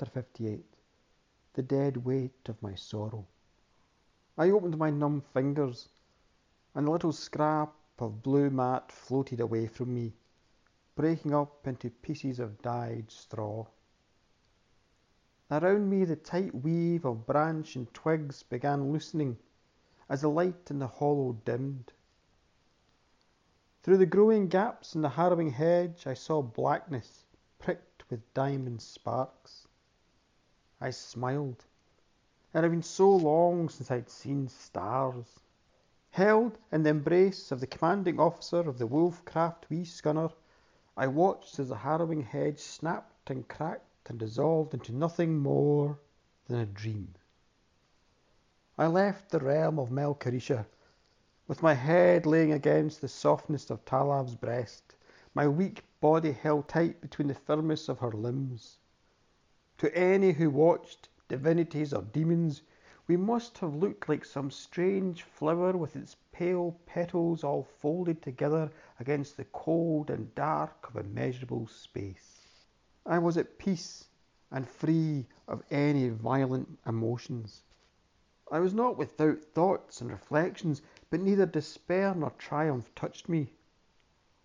Chapter 58 The Dead Weight of My Sorrow. I opened my numb fingers, and a little scrap of blue mat floated away from me, breaking up into pieces of dyed straw. Around me, the tight weave of branch and twigs began loosening as the light in the hollow dimmed. Through the growing gaps in the harrowing hedge, I saw blackness pricked with diamond sparks. I smiled. It had been so long since I'd seen stars. Held in the embrace of the commanding officer of the Wolfcraft wee schooner, I watched as the harrowing hedge snapped and cracked and dissolved into nothing more than a dream. I left the realm of Melchirisha, with my head laying against the softness of Talav's breast, my weak body held tight between the firmness of her limbs. To any who watched divinities or demons, we must have looked like some strange flower with its pale petals all folded together against the cold and dark of immeasurable space. I was at peace and free of any violent emotions. I was not without thoughts and reflections, but neither despair nor triumph touched me.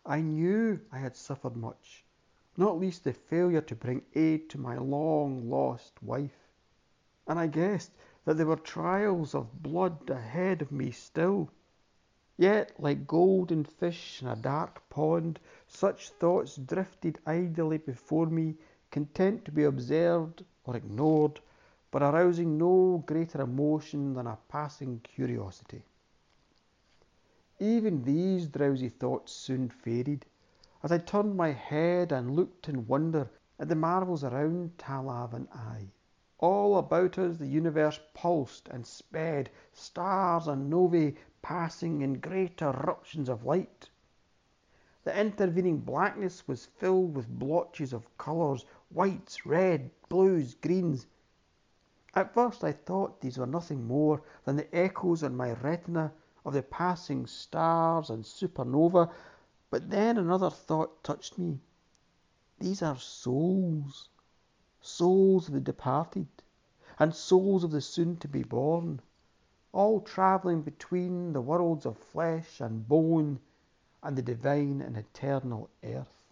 I knew I had suffered much not least the failure to bring aid to my long lost wife. And I guessed that there were trials of blood ahead of me still. Yet, like golden fish in a dark pond, such thoughts drifted idly before me, content to be observed or ignored, but arousing no greater emotion than a passing curiosity. Even these drowsy thoughts soon faded as I turned my head and looked in wonder at the marvels around Talav and I. All about us the universe pulsed and sped, stars and novae passing in great eruptions of light. The intervening blackness was filled with blotches of colours, whites, red, blues, greens. At first I thought these were nothing more than the echoes on my retina of the passing stars and supernova but then another thought touched me. These are souls, souls of the departed, and souls of the soon to be born, all travelling between the worlds of flesh and bone and the divine and eternal earth.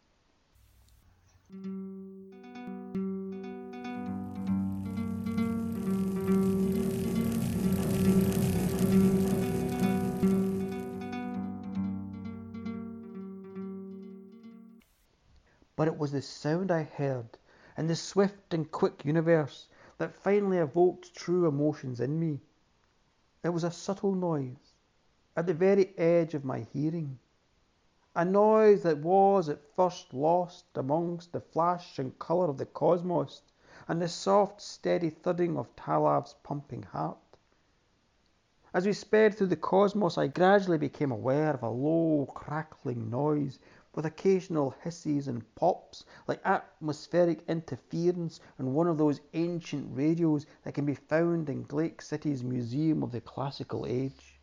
But it was the sound I heard in the swift and quick universe that finally evoked true emotions in me. It was a subtle noise at the very edge of my hearing, a noise that was at first lost amongst the flash and colour of the cosmos and the soft, steady thudding of Talav's pumping heart. As we sped through the cosmos, I gradually became aware of a low, crackling noise with occasional hisses and pops like atmospheric interference on one of those ancient radios that can be found in Glake City's Museum of the Classical Age.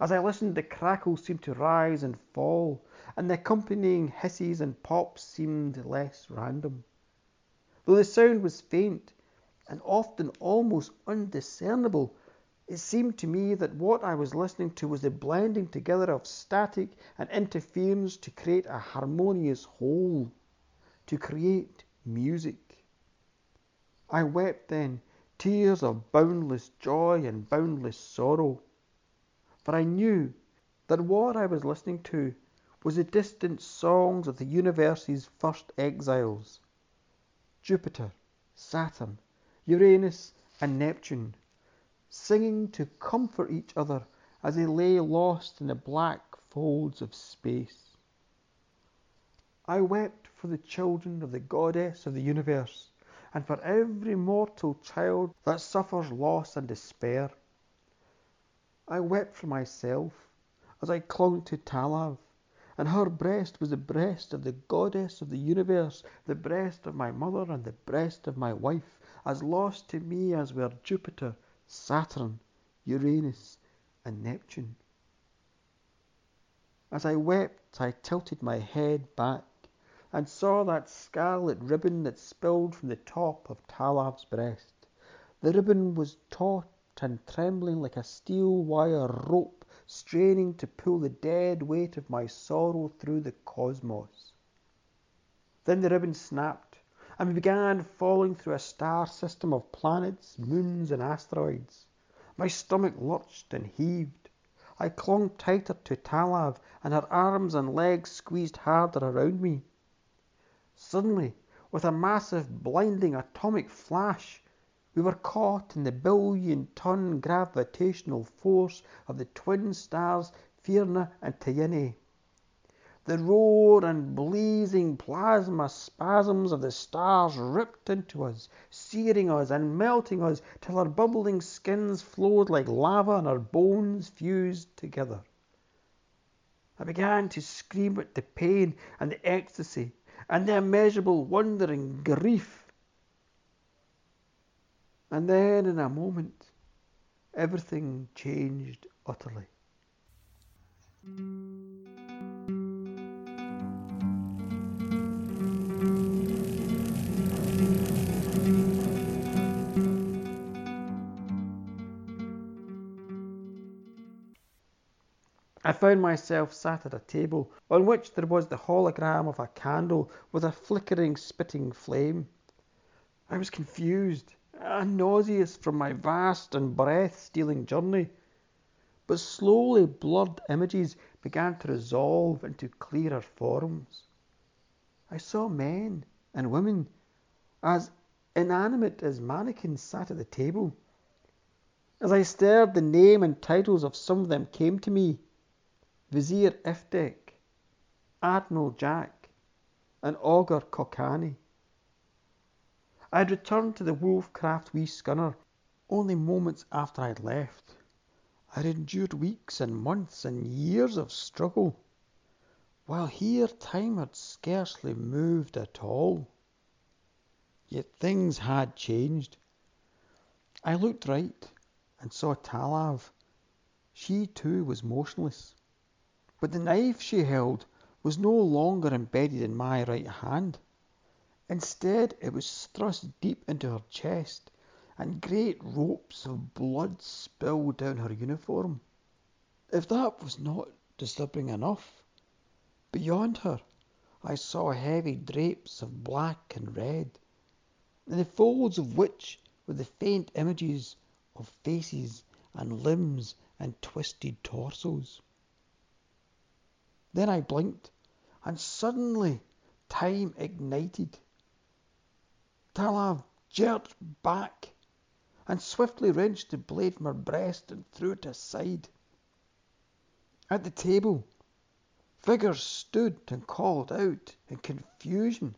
As I listened, the crackles seemed to rise and fall, and the accompanying hisses and pops seemed less random. Though the sound was faint and often almost undiscernible, it seemed to me that what I was listening to was the blending together of static and interference to create a harmonious whole, to create music. I wept then tears of boundless joy and boundless sorrow, for I knew that what I was listening to was the distant songs of the universe's first exiles Jupiter, Saturn, Uranus, and Neptune singing to comfort each other as they lay lost in the black folds of space. I wept for the children of the goddess of the universe, and for every mortal child that suffers loss and despair. I wept for myself as I clung to Talav, and her breast was the breast of the goddess of the universe, the breast of my mother and the breast of my wife, as lost to me as were Jupiter, Saturn, Uranus, and Neptune. As I wept, I tilted my head back and saw that scarlet ribbon that spilled from the top of Talav's breast. The ribbon was taut and trembling like a steel wire rope straining to pull the dead weight of my sorrow through the cosmos. Then the ribbon snapped, and we began falling through a star system of planets, moons, and asteroids. My stomach lurched and heaved. I clung tighter to Talav, and her arms and legs squeezed harder around me. Suddenly, with a massive, blinding atomic flash, we were caught in the billion ton gravitational force of the twin stars Fiorna and Tyene. The roar and blazing plasma spasms of the stars ripped into us, searing us and melting us till our bubbling skins flowed like lava and our bones fused together. I began to scream at the pain and the ecstasy and the immeasurable wonder and grief and then in a moment, everything changed utterly. I found myself sat at a table on which there was the hologram of a candle with a flickering, spitting flame. I was confused and nauseous from my vast and breath stealing journey. But slowly blurred images began to resolve into clearer forms. I saw men and women as inanimate as mannequins sat at the table. As I stared, the name and titles of some of them came to me Vizier Iftek, Admiral Jack, and Augur Kokani. I had returned to the Wolfcraft wee schooner only moments after I had left. I had endured weeks and months and years of struggle, while here time had scarcely moved at all. Yet things had changed. I looked right and saw Talav. She too was motionless, but the knife she held was no longer embedded in my right hand. Instead, it was thrust deep into her chest, and great ropes of blood spilled down her uniform. If that was not disturbing enough, beyond her I saw heavy drapes of black and red, in the folds of which were the faint images of faces and limbs and twisted torsos. Then I blinked, and suddenly time ignited. Talav jerked back and swiftly wrenched the blade from her breast and threw it aside. At the table, figures stood and called out in confusion.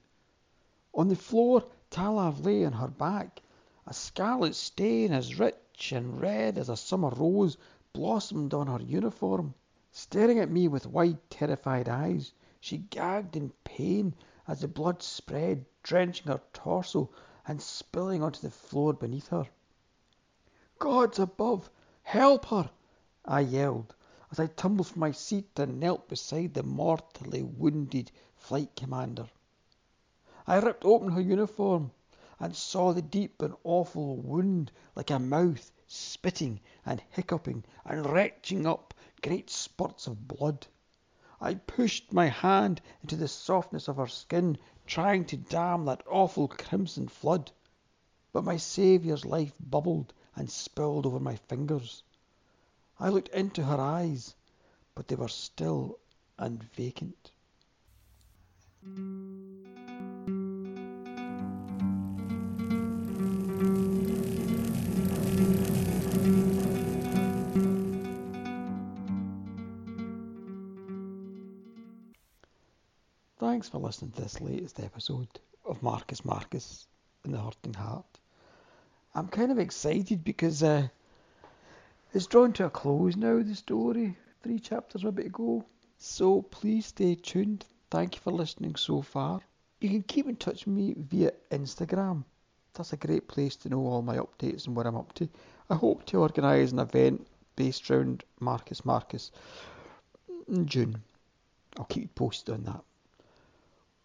On the floor, Talav lay on her back. A scarlet stain as rich and red as a summer rose blossomed on her uniform. Staring at me with wide, terrified eyes, she gagged in pain as the blood spread, drenching her torso and spilling onto the floor beneath her. Gods above, help her! I yelled as I tumbled from my seat and knelt beside the mortally wounded flight commander. I ripped open her uniform and saw the deep and awful wound like a mouth spitting and hiccuping and retching up great spurts of blood. I pushed my hand into the softness of her skin, trying to dam that awful crimson flood. But my Saviour's life bubbled and spilled over my fingers. I looked into her eyes, but they were still and vacant. Thanks for listening to this latest episode of Marcus Marcus in the Hurting Heart. I'm kind of excited because uh, it's drawn to a close now, the story. Three chapters a bit to go. So please stay tuned. Thank you for listening so far. You can keep in touch with me via Instagram. That's a great place to know all my updates and what I'm up to. I hope to organise an event based around Marcus Marcus in June. I'll keep you posted on that.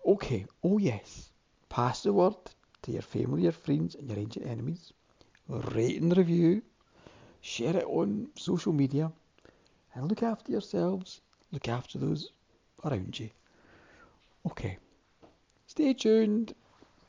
Okay, oh yes, pass the word to your family, your friends, and your ancient enemies. Rate and review, share it on social media, and look after yourselves, look after those around you. Okay, stay tuned.